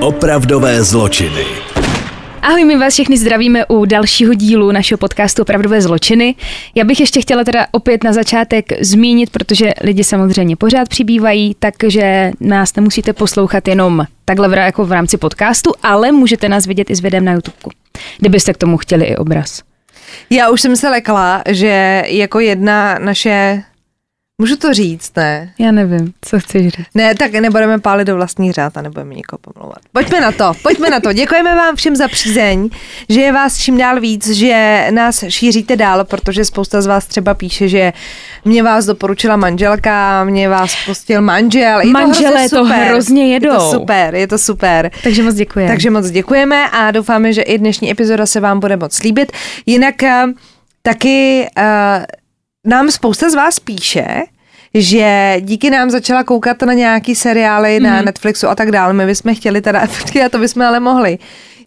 Opravdové zločiny. Ahoj, my vás všechny zdravíme u dalšího dílu našeho podcastu Opravdové zločiny. Já bych ještě chtěla teda opět na začátek zmínit, protože lidi samozřejmě pořád přibývají, takže nás nemusíte poslouchat jenom takhle v, jako v rámci podcastu, ale můžete nás vidět i s videem na YouTube, kdybyste k tomu chtěli i obraz. Já už jsem se lekla, že jako jedna naše Můžu to říct, ne? Já nevím, co chceš říct. Ne, tak nebudeme pálit do vlastní řád a nebudeme nikoho pomlouvat. Pojďme na to, pojďme na to. Děkujeme vám všem za přízeň, že je vás čím dál víc, že nás šíříte dál, protože spousta z vás třeba píše, že mě vás doporučila manželka, mě vás pustil manžel. Je Manželé to, to hrozně jedou. Je to super, je to super. Takže moc děkujeme. Takže moc děkujeme a doufáme, že i dnešní epizoda se vám bude moc líbit. Jinak uh, taky uh, nám spousta z vás píše, že díky nám začala koukat na nějaký seriály mm. na mhm. Netflixu a tak dále. My bychom chtěli teda, a to bychom ale mohli.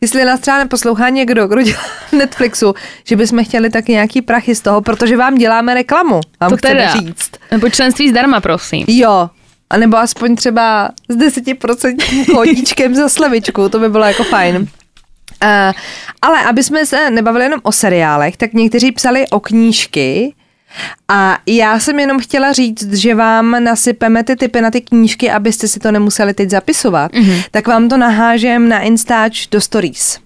Jestli nás třeba neposlouchá někdo, kdo dělá Netflixu, že bychom chtěli taky nějaký prachy z toho, protože vám děláme reklamu. Vám to teda. říct. Nebo členství zdarma, prosím. Jo, a nebo aspoň třeba s 10% chodíčkem za slevičku, to by bylo jako fajn. Uh, ale aby jsme se nebavili jenom o seriálech, tak někteří psali o knížky, a já jsem jenom chtěla říct, že vám nasypeme ty typy na ty knížky, abyste si to nemuseli teď zapisovat. Mm-hmm. Tak vám to nahážem na Instač do stories.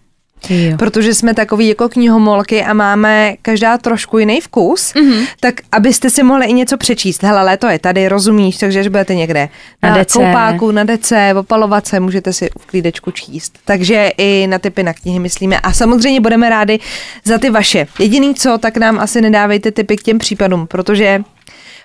Jo. Protože jsme takový jako knihomolky a máme každá trošku jiný vkus, mm-hmm. tak abyste si mohli i něco přečíst. Hele, léto je tady, rozumíš, takže až budete někde na, na DC. koupáku, na dece, opalovat se, můžete si v klídečku číst. Takže i na typy na knihy myslíme. A samozřejmě budeme rádi za ty vaše. Jediný co, tak nám asi nedávejte typy k těm případům, protože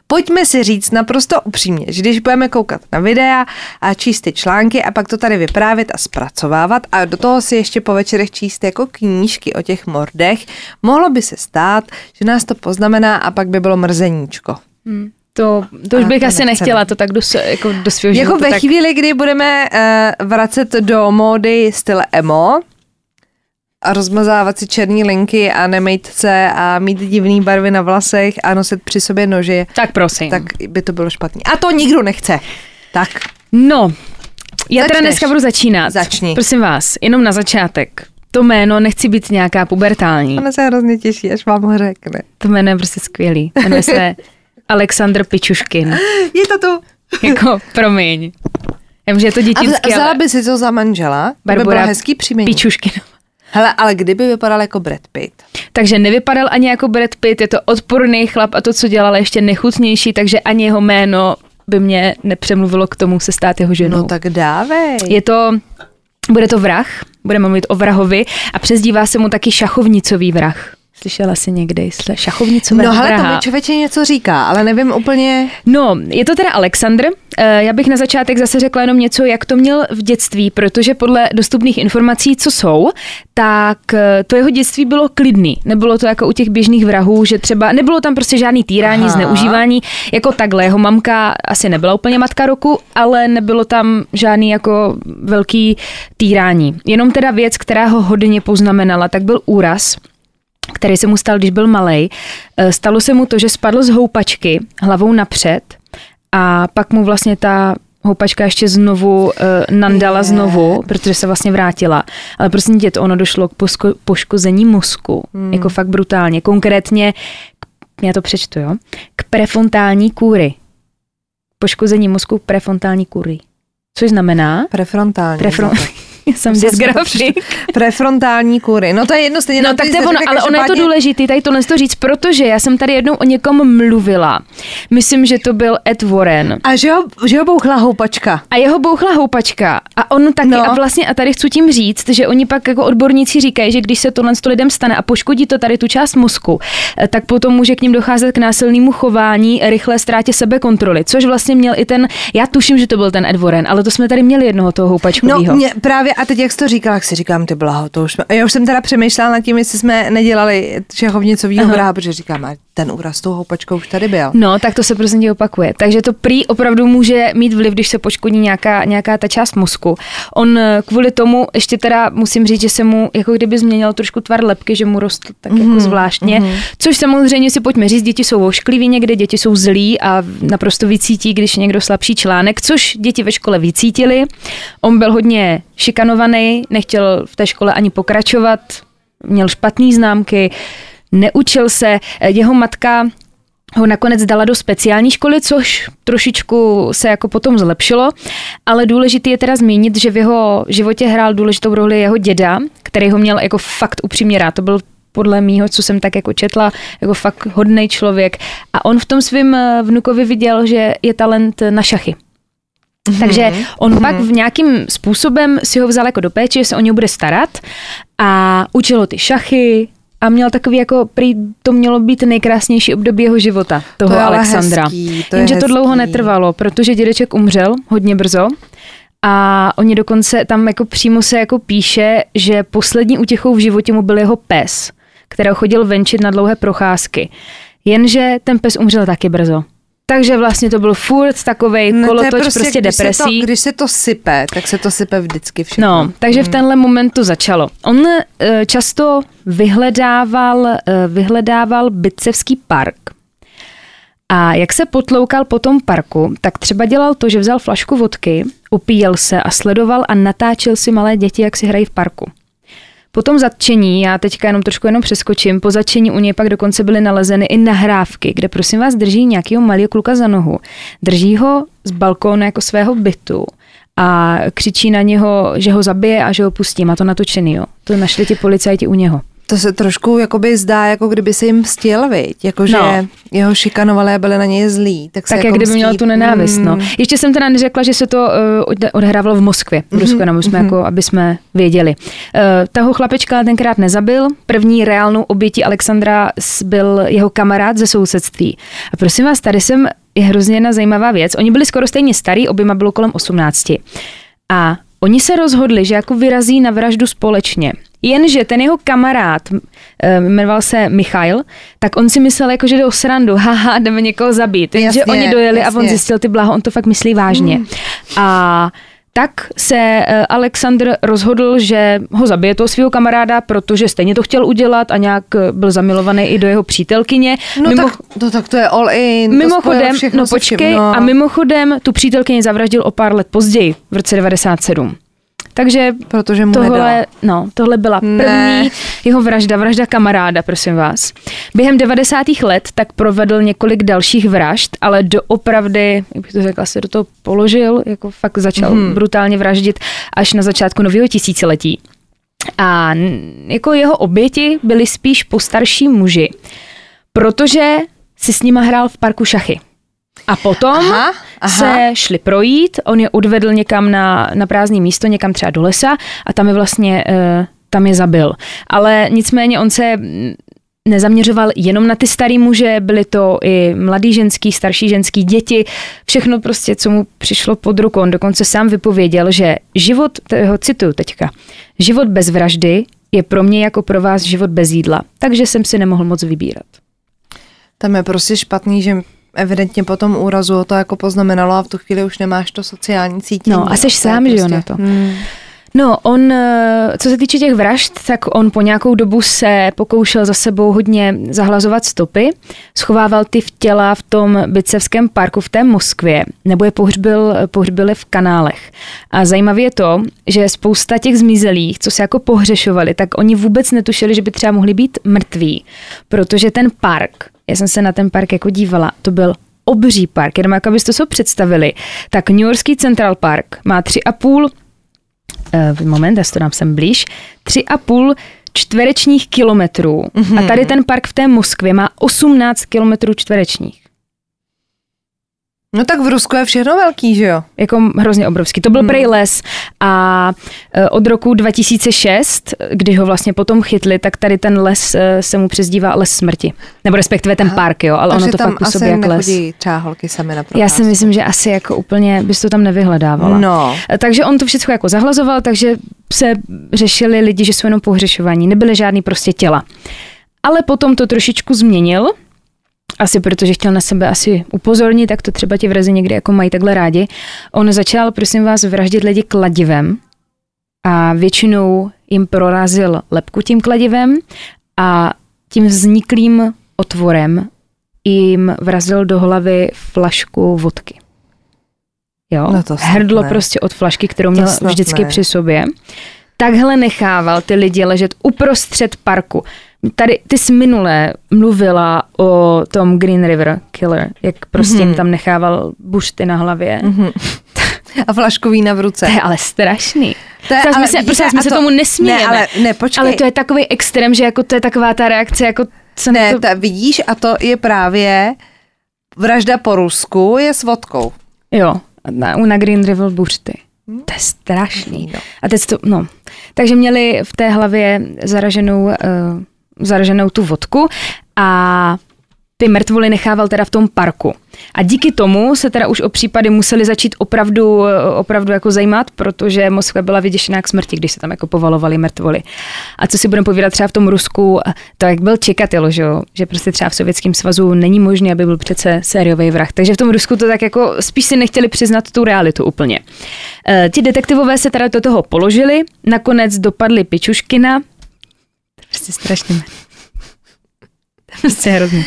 Pojďme si říct naprosto upřímně, že když budeme koukat na videa a číst ty články a pak to tady vyprávět a zpracovávat a do toho si ještě po večerech číst jako knížky o těch mordech, mohlo by se stát, že nás to poznamená a pak by bylo mrzeníčko. Hmm. To, to už bych to asi nechceme. nechtěla to tak do, jako do svého Jako ve tak... chvíli, kdy budeme uh, vracet do módy styl emo, a rozmazávat si černé linky a nemejt se a mít divné barvy na vlasech a nosit při sobě noži. Tak prosím. Tak by to bylo špatný. A to nikdo nechce. Tak. No, já Začneš. teda dneska budu začínat. Začni. Prosím vás, jenom na začátek. To jméno nechci být nějaká pubertální. Ona se hrozně těší, až vám ho řekne. To jméno je prostě skvělý. Jmenuje se Aleksandr Pičuškin. Je to tu. jako, promiň. Já vím, že je to dětinský, A vzala ale... by si to za manžela? Barbara by bylo hezký příjmení. Pičuškin. Hele, ale kdyby vypadal jako Brad Pitt? Takže nevypadal ani jako Brad Pitt, je to odporný chlap a to, co dělal, ještě nechutnější, takže ani jeho jméno by mě nepřemluvilo k tomu se stát jeho ženou. No tak dávej. Je to, bude to vrah, budeme mluvit o vrahovi a přezdívá se mu taky šachovnicový vrah. Slyšela jsi někdy šachovnicové No ale to mi člověče něco říká, ale nevím úplně. No, je to teda Alexandr. Eh, já bych na začátek zase řekla jenom něco, jak to měl v dětství, protože podle dostupných informací, co jsou, tak eh, to jeho dětství bylo klidný. Nebylo to jako u těch běžných vrahů, že třeba nebylo tam prostě žádný týrání, Aha. zneužívání, jako takhle. Jeho mamka asi nebyla úplně matka roku, ale nebylo tam žádný jako velký týrání. Jenom teda věc, která ho hodně poznamenala, tak byl úraz který se mu stal, když byl malý. Eh, stalo se mu to, že spadl z houpačky hlavou napřed a pak mu vlastně ta houpačka ještě znovu uh, nandala je. znovu, protože se vlastně vrátila. Ale prostě tě, to ono došlo k posko- poškození mozku, hmm. jako fakt brutálně. Konkrétně, já to přečtu, jo, k prefrontální kůry. Poškození mozku prefrontální kůry. Což znamená? Prefrontální. Prefron- jsem dysgrafik. Prefrontální kůry. No to je jedno stejně. No tak to je ono, ale ono je to důležité tady tohle to říct, protože já jsem tady jednou o někom mluvila. Myslím, že to byl Ed Warren. A že ho, že ho bouchla houpačka. A jeho bouchla houpačka. A on taky, no. a vlastně, a tady chci tím říct, že oni pak jako odborníci říkají, že když se tohle to lidem stane a poškodí to tady tu část mozku, eh, tak potom může k ním docházet k násilnému chování, rychlé ztrátě sebekontroly, což vlastně měl i ten, já tuším, že to byl ten Ed Warren, ale to jsme tady měli jednoho toho houpačkového. No, mě, právě a teď jak jsi to říkala, jak si říkám, ty blaho, to už jsme, já už jsem teda přemýšlela nad tím, jestli jsme nedělali šachovnicovýho vraha, protože říkám, a ten úraz s tou houpačkou už tady byl. No, tak to se prostě tě opakuje. Takže to prý opravdu může mít vliv, když se poškodí nějaká, nějaká ta část mozku. On eh, kvůli tomu, ještě teda musím říct, že se mu jako kdyby změnil trošku tvar lepky, že mu rostl tak mm-hmm. jako zvláštně, mm-hmm. což samozřejmě si pojďme říct, děti jsou oškliví někde, děti jsou zlí a naprosto vycítí, když je někdo slabší článek, což děti ve škole vycítili. On byl hodně šikanovaný, nechtěl v té škole ani pokračovat, měl špatné známky, neučil se. Jeho matka ho nakonec dala do speciální školy, což trošičku se jako potom zlepšilo, ale důležité je teda zmínit, že v jeho životě hrál důležitou roli jeho děda, který ho měl jako fakt upřímně rád. To byl podle mýho, co jsem tak jako četla, jako fakt hodný člověk. A on v tom svém vnukovi viděl, že je talent na šachy. Mm-hmm. Takže on mm-hmm. pak v nějakým způsobem si ho vzal jako do péče, že se o něj bude starat a učil ho ty šachy, a měl takový jako, prý to mělo být nejkrásnější období jeho života, toho to Alexandra. Hezký, to Jenže to dlouho netrvalo, protože dědeček umřel hodně brzo a oni dokonce tam jako přímo se jako píše, že poslední útěchou v životě mu byl jeho pes, kterého chodil venčit na dlouhé procházky. Jenže ten pes umřel taky brzo. Takže vlastně to byl furt takový no, kolotoč prostě, prostě když depresí. Se to, když se to sype, tak se to sype vždycky všechno. No, takže hmm. v tenhle momentu začalo. On uh, často vyhledával, uh, vyhledával Bycevský park. A jak se potloukal po tom parku, tak třeba dělal to, že vzal flašku vodky, upíjel se a sledoval a natáčel si malé děti, jak si hrají v parku. Po tom zatčení, já teďka jenom trošku jenom přeskočím, po zatčení u něj pak dokonce byly nalezeny i nahrávky, kde prosím vás drží nějakého malého kluka za nohu. Drží ho z balkónu jako svého bytu a křičí na něho, že ho zabije a že ho pustí. Má to natočený, jo. To našli ti policajti u něho. To se trošku jakoby zdá, jako kdyby se jim mstil, viď? Jako, že no. jeho šikanovali a byli na něj zlí. Tak, tak jako jak kdyby mstí. měl tu nenávist, no. Hmm. Ještě jsem teda neřekla, že se to uh, odehrávalo v Moskvě, v Rusku, mm-hmm. jsme mm-hmm. jako, aby jsme věděli. Uh, toho chlapečka tenkrát nezabil. První reálnou obětí Alexandra byl jeho kamarád ze sousedství. A prosím vás, tady jsem je hrozně jedna zajímavá věc. Oni byli skoro stejně starí, oběma bylo kolem 18. A oni se rozhodli, že jako vyrazí na vraždu společně. Jenže ten jeho kamarád, eh, jmenoval se Michail, tak on si myslel, jako, že jde o srandu, haha, jdeme někoho zabít. Jenže oni dojeli jasně. a on zjistil, ty blaho, on to fakt myslí vážně. Hmm. A tak se eh, Alexandr rozhodl, že ho zabije toho svého kamaráda, protože stejně to chtěl udělat a nějak eh, byl zamilovaný i do jeho přítelkyně. No, Mimo... tak, no tak to je all in. Mimochodem, no počkej, no. a mimochodem tu přítelkyni zavraždil o pár let později, v roce 97. Takže Protože mu tohle, no, tohle byla první ne. jeho vražda, vražda kamaráda, prosím vás. Během 90. let tak provedl několik dalších vražd, ale doopravdy, jak bych to řekla, se do toho položil, jako fakt začal hmm. brutálně vraždit až na začátku nového tisíciletí. A jako jeho oběti byly spíš postarší muži, protože si s nima hrál v parku šachy. A potom aha, aha. se šli projít, on je odvedl někam na, na prázdné místo, někam třeba do lesa a tam je vlastně, uh, tam je zabil. Ale nicméně on se nezaměřoval jenom na ty starý muže, byly to i mladý ženský, starší ženský, děti, všechno prostě, co mu přišlo pod rukou. On dokonce sám vypověděl, že život, ho cituju teďka, život bez vraždy je pro mě jako pro vás život bez jídla, takže jsem si nemohl moc vybírat. Tam je prostě špatný, že evidentně po tom úrazu to jako poznamenalo a v tu chvíli už nemáš to sociální cítění. No a jsi sám, prostě, že jo, na to. Hmm. No, on, eh, co se týče těch vražd, tak on po nějakou dobu se pokoušel za sebou hodně zahlazovat stopy, schovával ty v těla v tom Bicevském parku v té Moskvě, nebo je pohřbil, pohřbili v kanálech. A zajímavé je to, že spousta těch zmizelých, co se jako pohřešovali, tak oni vůbec netušili, že by třeba mohli být mrtví, protože ten park já jsem se na ten park jako dívala, to byl obří park, jenom jako abyste to představili, tak New Yorkský Central Park má tři a půl, uh, moment, já to dám sem blíž, tři a půl čtverečních kilometrů mm-hmm. a mhm. tady ten park v té Moskvě má 18 kilometrů čtverečních. No tak v Rusku je všechno velký, že jo? Jako hrozně obrovský. To byl hmm. prej les a e, od roku 2006, kdy ho vlastně potom chytli, tak tady ten les e, se mu přezdívá les smrti. Nebo respektive ten Aha. park, jo, ale Takže ono to fakt působí jak les. třeba holky sami na Já si myslím, že asi jako úplně bys to tam nevyhledával. No. E, takže on to všechno jako zahlazoval, takže se řešili lidi, že jsou jenom pohřešovaní, nebyly žádný prostě těla. Ale potom to trošičku změnil, asi protože chtěl na sebe asi upozornit, tak to třeba ti vrazy někdy jako mají takhle rádi. On začal, prosím vás, vraždit lidi kladivem a většinou jim prorazil lepku tím kladivem a tím vzniklým otvorem jim vrazil do hlavy flašku vodky. Jo? No to Hrdlo ne. prostě od flašky, kterou měl vždycky ne. při sobě. Takhle nechával ty lidi ležet uprostřed parku. Tady ty jsi minule mluvila o tom Green River Killer, jak prostě Mhm. jim tam nechával bušty na hlavě. A flašku vína v ruce. To je ale strašný. To je, ale my se, vidíte, prosím, my se to- tomu nesmějeme. Ne, ale ne, počkej. ale to je takový extrém, že jako to je taková ta reakce, jako co Ne, to... ta, vidíš, a to je právě vražda po Rusku je s vodkou. Jo, na, na Green River bušty. To je strašný. No. A teď to, no. Takže měli v té hlavě zaraženou, uh, zaraženou tu vodku a ty mrtvoly nechával teda v tom parku. A díky tomu se teda už o případy museli začít opravdu, opravdu jako zajímat, protože Moskva byla vyděšená k smrti, když se tam jako povalovali mrtvoly. A co si budeme povídat třeba v tom Rusku, to jak byl Čikatilo, že, že prostě třeba v Sovětském svazu není možné, aby byl přece sériový vrah. Takže v tom Rusku to tak jako spíš si nechtěli přiznat tu realitu úplně. E, ti detektivové se teda do toho položili, nakonec dopadli Pičuškina, prostě strašně to je prostě hrozný.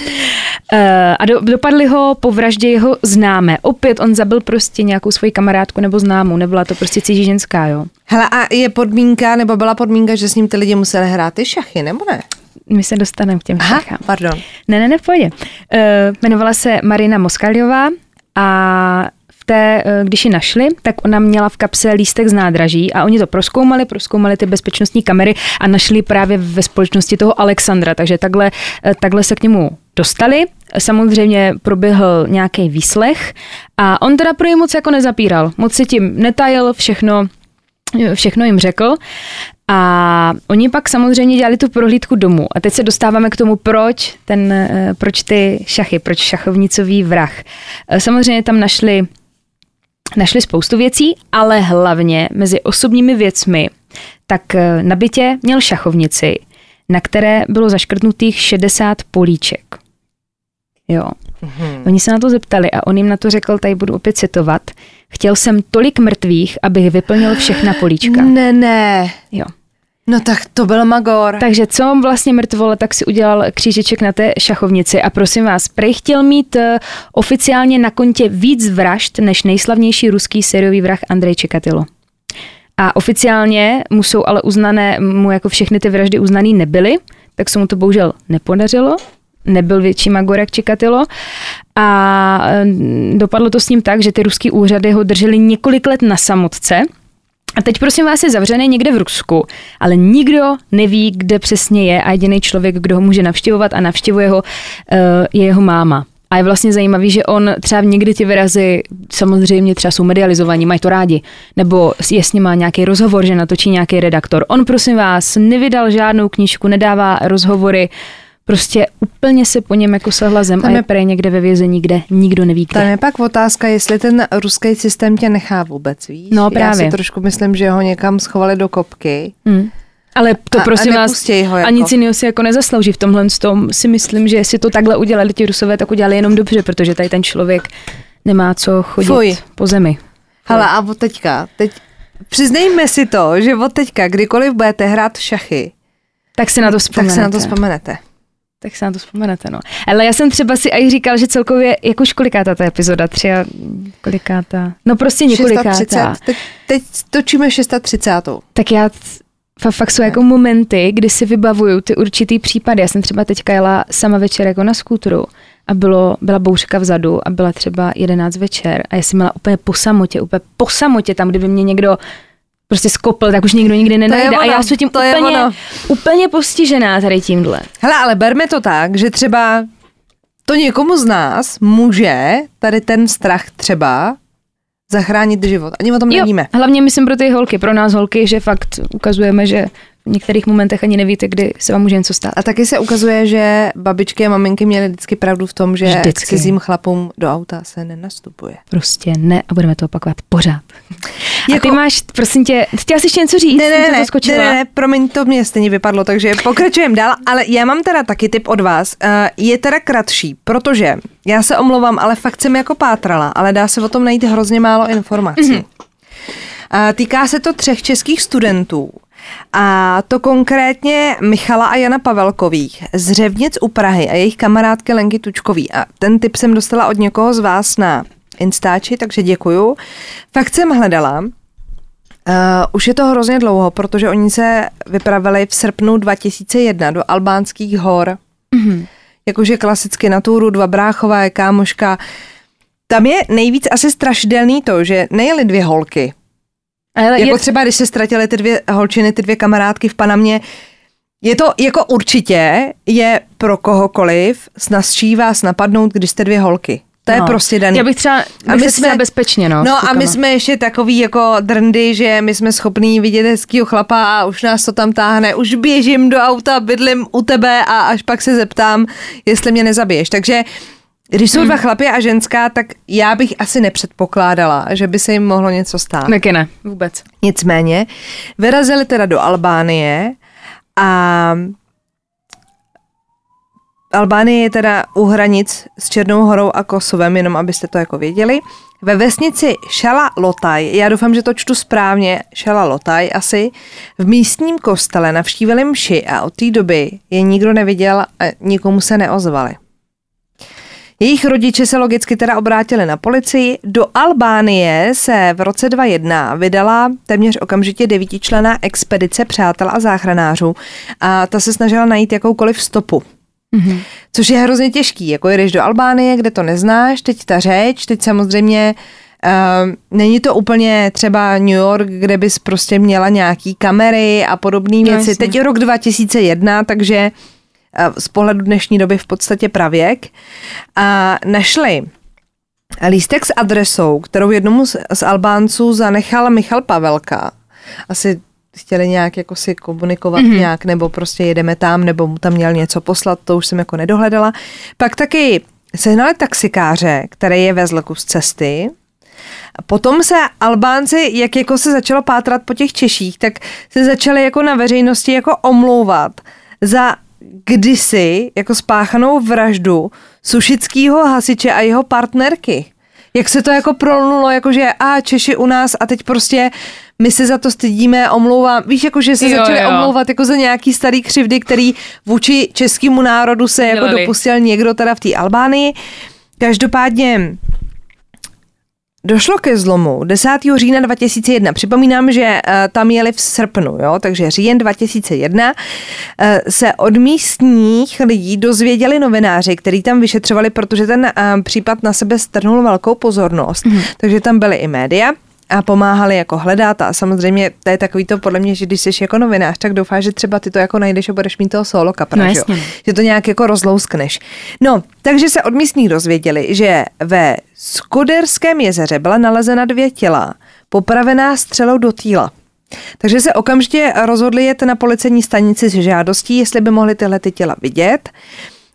Uh, a do, dopadli ho po vraždě jeho známé. Opět on zabil prostě nějakou svoji kamarádku nebo známou, nebyla to prostě cizí ženská, jo. Hele, a je podmínka, nebo byla podmínka, že s ním ty lidi museli hrát ty šachy, nebo ne? My se dostaneme k těm Aha, šachám. pardon. Ne, ne, ne, v pohodě. Uh, jmenovala se Marina Moskaljová a té, eh, když ji našli, tak ona měla v kapse lístek z nádraží a oni to proskoumali, proskoumali ty bezpečnostní kamery a našli právě ve společnosti toho Alexandra, takže takhle, eh, takhle se k němu dostali. Samozřejmě proběhl nějaký výslech a on teda pro ně moc jako nezapíral. Moc si tím netajil, všechno, všechno jim řekl. A oni pak samozřejmě dělali tu prohlídku domů. A teď se dostáváme k tomu, proč, ten, eh, proč ty šachy, proč šachovnicový vrah. Samozřejmě tam našli, našli spoustu věcí, ale hlavně mezi osobními věcmi, tak eh, na bytě měl šachovnici, na které bylo zaškrtnutých 60 políček. Jo. Mhm. Oni se na to zeptali a on jim na to řekl, tady budu opět citovat, chtěl jsem tolik mrtvých, abych vyplnil všechna políčka. Ne, ne. Jo. No tak to byl Magor. Takže co vlastně mrtvole, tak si udělal křížeček na té šachovnici a prosím vás, prej chtěl mít uh, oficiálně na kontě víc vražd než nejslavnější ruský sériový vrah Andrej Čikatilo. A oficiálně mu jsou ale uznané, mu jako všechny ty vraždy uznaný nebyly, tak se mu to bohužel nepodařilo, nebyl větší magor jak Čikatilo a eh, dopadlo to s ním tak, že ty ruský úřady ho drželi několik let na samotce a teď prosím vás je zavřený někde v Rusku, ale nikdo neví, kde přesně je a jediný člověk, kdo ho může navštěvovat a navštěvuje ho, eh, je jeho máma. A je vlastně zajímavý, že on třeba někdy ty výrazy samozřejmě třeba jsou medializovaní, mají to rádi, nebo je s nějaký rozhovor, že natočí nějaký redaktor. On prosím vás nevydal žádnou knížku, nedává rozhovory, prostě úplně se po něm jako sehla zem Tam a je je- prej někde ve vězení, kde nikdo neví kde. Tam je pak otázka, jestli ten ruský systém tě nechá vůbec, víš? No, Já právě. si trošku myslím, že ho někam schovali do kopky. Hmm. Ale to A- a prosím vás, nepustěj ho a jako. nic jiného si jako nezaslouží v tomhle tom. Si myslím, že jestli to takhle udělali ti rusové, tak udělali jenom dobře, protože tady ten člověk nemá co chodit Fuj. po zemi. Hele, a od teďka, teď přiznejme si to, že od teďka, kdykoliv budete hrát v šachy, Tak si na to vzpomenete. tak se na to vzpomenete. Tak si na to vzpomenete, no. Ale já jsem třeba si i říkal, že celkově, jak už kolikátá ta epizoda, tři a kolikátá, no prostě několikátá. 630, teď, teď točíme 630. Tak já fa- fakt jsou jako momenty, kdy si vybavuju ty určitý případy. Já jsem třeba teďka jela sama večer jako na skútru a bylo, byla bouřka vzadu a byla třeba 11 večer a já jsem měla úplně po samotě, úplně po samotě tam, kdyby mě někdo prostě skopl, tak už nikdo nikdy nenajde. A já jsem tím to úplně, úplně postižená tady tímhle. Hele, ale berme to tak, že třeba to někomu z nás může tady ten strach třeba zachránit život. Ani o tom nevíme. hlavně myslím pro ty holky, pro nás holky, že fakt ukazujeme, že v některých momentech ani nevíte, kdy se vám může něco stát. A taky se ukazuje, že babičky a maminky měly vždycky pravdu v tom, že Vždycky. k cizím chlapům do auta se nenastupuje. Prostě ne a budeme to opakovat pořád. A ty Jako- máš, prosím tě, chtěla jsi ještě něco říct? Ne, ne, ne, ne, ne, ne, promiň, to mě stejně vypadlo, takže pokračujeme dál, ale já mám teda taky tip od vás. Uh, je teda kratší, protože já se omlouvám, ale fakt jsem jako pátrala, ale dá se o tom najít hrozně málo informací. Mm-hmm. Týká se to třech českých studentů. A to konkrétně Michala a Jana Pavelkových z Řevnic u Prahy a jejich kamarádky Lenky Tučkový. A ten tip jsem dostala od někoho z vás na Instači, takže děkuju. Fakt jsem hledala, Uh, už je to hrozně dlouho, protože oni se vypravili v srpnu 2001 do albánských hor. Mm-hmm. Jakože klasicky na túru, dva bráchové, kámoška. Tam je nejvíc asi strašidelný to, že nejeli dvě holky. Ale Jako je, třeba, když se ztratily ty dvě holčiny, ty dvě kamarádky v Panamě, je to jako určitě je pro kohokoliv snazší vás napadnout, když jste dvě holky. To je no. prostě daný. Já bych třeba, A my jsme- bezpečně, no. No a my jsme ještě takový jako drndy, že my jsme schopní vidět hezkýho chlapa a už nás to tam táhne. Už běžím do auta, bydlím u tebe a až pak se zeptám, jestli mě nezabiješ. Takže když jsou dva chlapy a ženská, tak já bych asi nepředpokládala, že by se jim mohlo něco stát. Taky ne, vůbec. Nicméně vyrazili teda do Albánie a Albánie je teda u hranic s Černou horou a Kosovem, jenom abyste to jako věděli. Ve vesnici Šala Lotaj, já doufám, že to čtu správně, Šala Lotaj asi, v místním kostele navštívili mši a od té doby je nikdo neviděl a nikomu se neozvali. Jejich rodiče se logicky teda obrátili na policii. Do Albánie se v roce 2001 vydala téměř okamžitě devítičlená expedice přátel a záchranářů a ta se snažila najít jakoukoliv stopu. Mm-hmm. Což je hrozně těžký, jako jdeš do Albánie, kde to neznáš, teď ta řeč, teď samozřejmě Uh, není to úplně třeba New York, kde bys prostě měla nějaký kamery a podobné No, věci. jasně. Teď je rok 2001, takže uh, z pohledu dnešní doby v podstatě pravěk. A našli lístek s adresou, kterou jednomu z, z Albánců zanechal Michal Pavelka. Asi chtěli nějak jako si komunikovat mm-hmm. nějak, nebo prostě jedeme tam, nebo mu tam měl něco poslat, to už jsem jako nedohledala. Pak taky sehnali taxikáře, který je vezl kus cesty. Potom se Albánci, jak jako se začalo pátrat po těch Češích, tak se začali jako na veřejnosti jako omlouvat za kdysi jako spáchanou vraždu sušického hasiče a jeho partnerky. Jak se to jako prolnulo, jakože a Češi u nás a teď prostě my se za to stydíme, omlouvám. Víš, jako že se Jo, začali jo. omlouvat jako za nějaký starý křivdy, který vůči českému národu se jako Dělali. dopustil někdo teda v té Albánii. Každopádně Došlo ke zlomu 10. října 2001. Připomínám, že uh, tam jeli v srpnu, jo? takže říjen 2001 uh, se od místních lidí dozvěděli novináři, kteří tam vyšetřovali, protože ten uh, případ na sebe strhnul velkou pozornost. Mm. Takže tam byly i média a pomáhali jako hledat a samozřejmě to je takový to podle mě, že když jsi jako novinář, tak doufáš, že třeba ty to jako najdeš a budeš mít toho solo kapra, No že to nějak jako rozlouskneš. No, takže se od místních dozvěděli, že ve Skoderském jezeře byla nalezena dvě těla, popravená střelou do týla. Takže se okamžitě rozhodli jet na policejní stanici s žádostí, jestli by mohli tyhle ty těla vidět.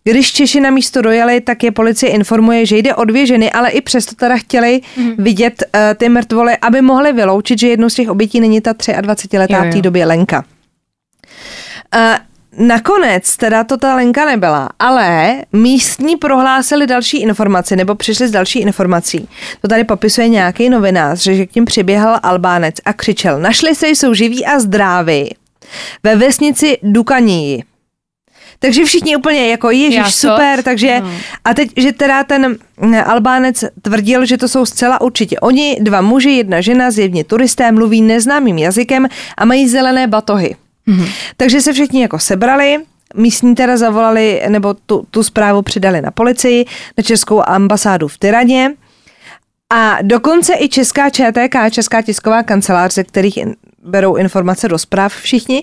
Když Češi na místo dojeli, tak je policie informuje, že jde o dvě ženy, ale i přesto teda chtěli mm. vidět uh, ty mrtvoly, aby mohli vyloučit, že jednou z těch obětí není ta 23-letá Jo, v té době Lenka. Uh, Nakonec teda to ta Lenka nebyla, ale místní prohlásili další informaci nebo přišli s další informací. To tady popisuje nějaký novinář, že k tím přiběhl Albánec a křičel, našli se, jsou živí a zdraví ve vesnici Dukaní. Takže všichni úplně jako co? super, takže No. a teď, že teda ten mm, Albánec tvrdil, že to jsou zcela určitě oni, dva muži, jedna žena, zjevně turisté, mluví neznámým jazykem a mají zelené batohy. Mm-hmm. Takže se všichni jako sebrali, místní teda zavolali, nebo tu, tu zprávu přidali na policii, na českou ambasádu v Tyraně. A dokonce i česká ČTK, Česká tisková kancelář, ze kterých berou informace do zpráv všichni,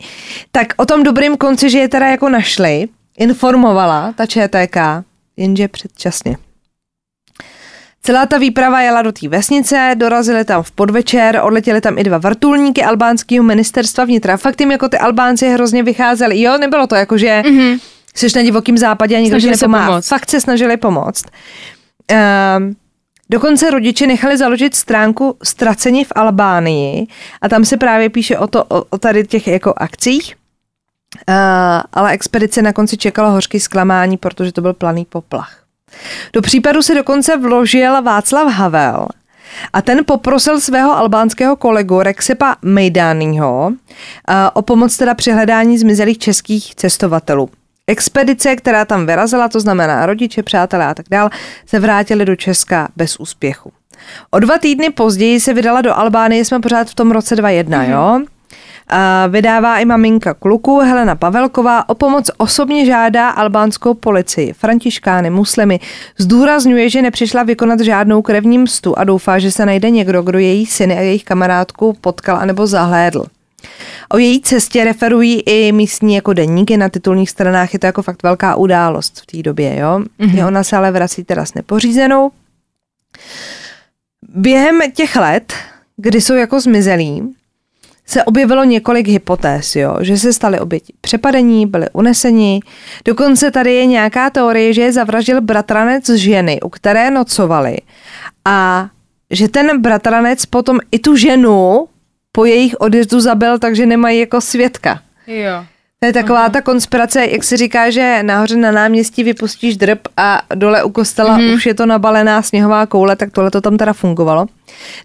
tak o tom dobrým konci, že je teda jako našli, informovala ta ČTK, jenže předčasně. Celá ta výprava jela do té vesnice, dorazili tam v podvečer, odletěli tam i dva vrtulníky albánského ministerstva vnitra. Fakt jim jako ty Albánci hrozně vycházeli. Jo, nebylo to jako, že mm-hmm. jsi na divokém západě a nikdo ti nepomáhá. Fakt se snažili pomoct. Um, Dokonce rodiče nechali založit stránku Ztraceni v Albánii a tam se právě píše o, to, o, o tady těch jako akcích. Uh, ale expedice na konci čekala hořký zklamání, protože to byl planý poplach. Do případu se dokonce vložil Václav Havel a ten poprosil svého albánského kolegu Rexepa Mejdányho uh, o pomoc teda při hledání zmizelých českých cestovatelů. Expedice, která tam vyrazila, to znamená rodiče, přátelé a tak dál, se vrátili do Česka bez úspěchu. O dva týdny později se vydala do Albánie, jsme pořád v tom roce 2001, mm-hmm. jo? A vydává i maminka kluku Helena Pavelková. O pomoc osobně žádá albánskou policii, františkány, muslimy. Zdůrazňuje, že nepřišla vykonat žádnou krevní mstu a doufá, že se najde někdo, kdo její syny a jejich kamarádku potkal anebo zahlédl. O její cestě referují i místní jako denníky na titulních stranách, je to jako fakt velká událost v té době, jo. Mm-hmm. Ona se ale vrací teda s nepořízenou. Během těch let, kdy jsou jako zmizelí, se objevilo několik hypotéz, jo? že se staly oběti přepadení, byly uneseni. Dokonce tady je nějaká teorie, že je zavraždil bratranec ženy, u které nocovali. A že ten bratranec potom i tu ženu po jejich odjezdu zabil, takže nemají jako svědka. Jo. To je taková Aha. ta konspirace, jak se říká, že nahoře na náměstí vypustíš drb a dole u kostela mm-hmm. už je to nabalená sněhová koule, tak tohle to tam teda fungovalo.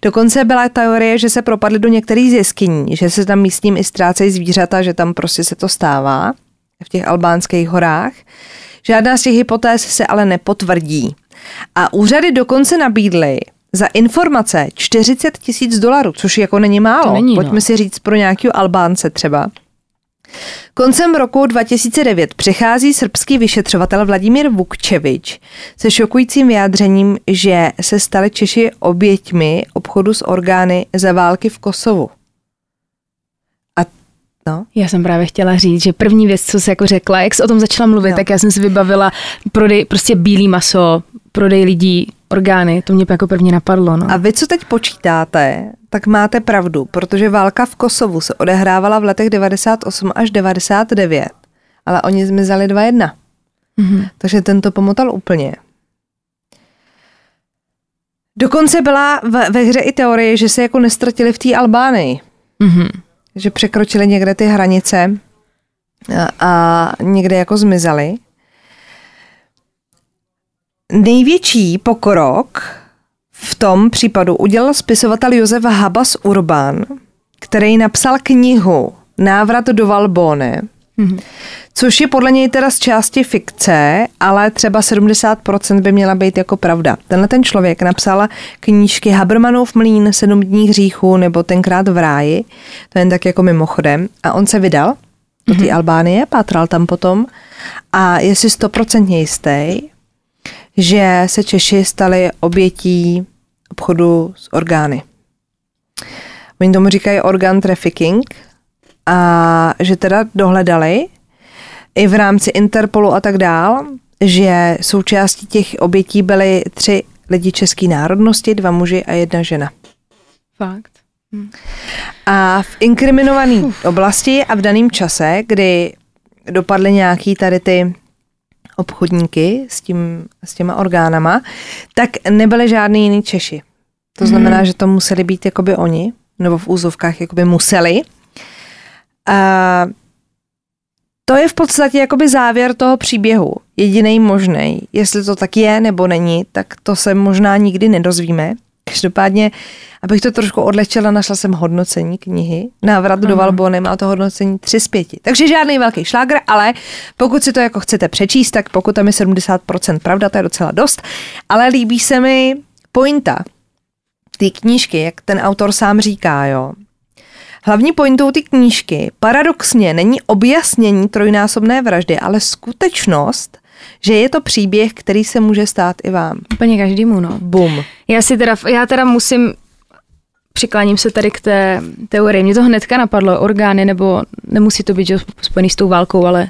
Dokonce byla teorie, že se propadly do některých jeskyní, že se tam místním i ztrácejí zvířata, že tam prostě se to stává v těch albánských horách. Žádná z těch hypotéz se ale nepotvrdí. A úřady dokonce nabídly za informace 40 tisíc dolarů, což jako není málo. To není, Pojďme no. si říct pro nějakého Albánce třeba. Koncem roku 2009 přichází srbský vyšetřovatel Vladimír Vukčevič se šokujícím vyjádřením, že se stali Češi oběťmi obchodu s orgány za války v Kosovu. A No. Já jsem právě chtěla říct, že první věc, co se jako řekla, jak jsi o tom začala mluvit, no. tak já jsem si vybavila prodej, prostě bílý maso, prodej lidí, orgány, to mě jako první napadlo. No. A vy, co teď počítáte, tak máte pravdu, protože válka v Kosovu se odehrávala v letech 98 až 99, ale oni zmizeli 2-1. Mm-hmm. Takže ten to pomotal úplně. Dokonce byla ve, ve hře i teorie, že se jako nestratili v té Albánii. Mm-hmm. Že překročili někde ty hranice a, a někde jako zmizeli. Největší pokrok v tom případu udělal spisovatel Josef Habas Urban, který napsal knihu Návrat do Valbone, mm-hmm. což je podle něj teda z části fikce, ale třeba 70% by měla být jako pravda. Tenhle ten člověk napsal knížky Habermanův mlín, Sedm dní hříchů nebo Tenkrát v ráji, to jen tak jako mimochodem, a on se vydal do té mm-hmm. Albánie, pátral tam potom a je si stoprocentně jistý, že se Češi stali obětí obchodu s orgány. Oni tomu říkají organ trafficking a že teda dohledali i v rámci Interpolu a tak dál, že součástí těch obětí byly tři lidi české národnosti, dva muži a jedna žena. Fakt. Hm. A v inkriminované oblasti a v daném čase, kdy dopadly nějaký tady ty obchodníky s, tím, s těma orgánama, tak nebyly žádný jiný Češi. To znamená, hmm. že to museli být jakoby oni, nebo v úzovkách jakoby museli. A to je v podstatě jakoby závěr toho příběhu. Jediný možný. Jestli to tak je nebo není, tak to se možná nikdy nedozvíme. Každopádně, abych to trošku odlečela, našla jsem hodnocení knihy. Návrat do Valbony má to hodnocení 3 z 5. Takže žádný velký šlágr, ale pokud si to jako chcete přečíst, tak pokud tam je 70% pravda, to je docela dost. Ale líbí se mi pointa té knížky, jak ten autor sám říká, jo. Hlavní pointou ty knížky paradoxně není objasnění trojnásobné vraždy, ale skutečnost, že je to příběh, který se může stát i vám. Úplně každému, no. Bum. Já si teda, já teda musím, přikláním se tady k té teorii. Mě to hnedka napadlo, orgány, nebo nemusí to být že, spojený s tou válkou, ale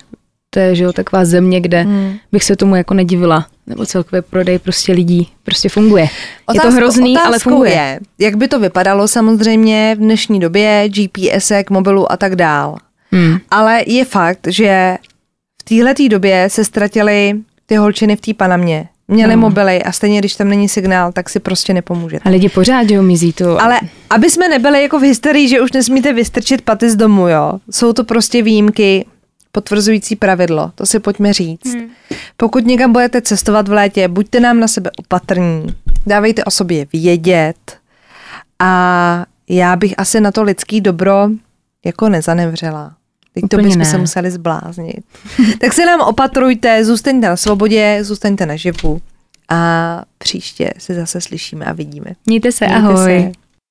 to je že jo, taková země, kde hmm. bych se tomu jako nedivila. Nebo celkově prodej prostě lidí prostě funguje. Otázko, je to hrozný, ale funguje. Je, jak by to vypadalo samozřejmě v dnešní době, GPSek, mobilu a tak dál. Hmm. Ale je fakt, že v téhle době se ztratily ty holčiny v té Panamě měli No. mobily a stejně, když tam není signál, tak si prostě nepomůžete. A lidi pořád, jo, mizí to. Ale aby jsme nebyli jako v hysterii, že už nesmíte vystrčit paty z domu, jo. Jsou to prostě výjimky, potvrzující pravidlo, to si pojďme říct. Hmm. Pokud někam budete cestovat v létě, buďte nám na sebe opatrní, dávejte o sobě vědět a já bych asi na to lidský dobro jako nezanemřela. Teď to bychom ne. se museli zbláznit. tak se nám opatrujte, zůstaňte na svobodě, zůstaňte naživu a příště se zase slyšíme a vidíme. Mějte se, Mějte ahoj. se.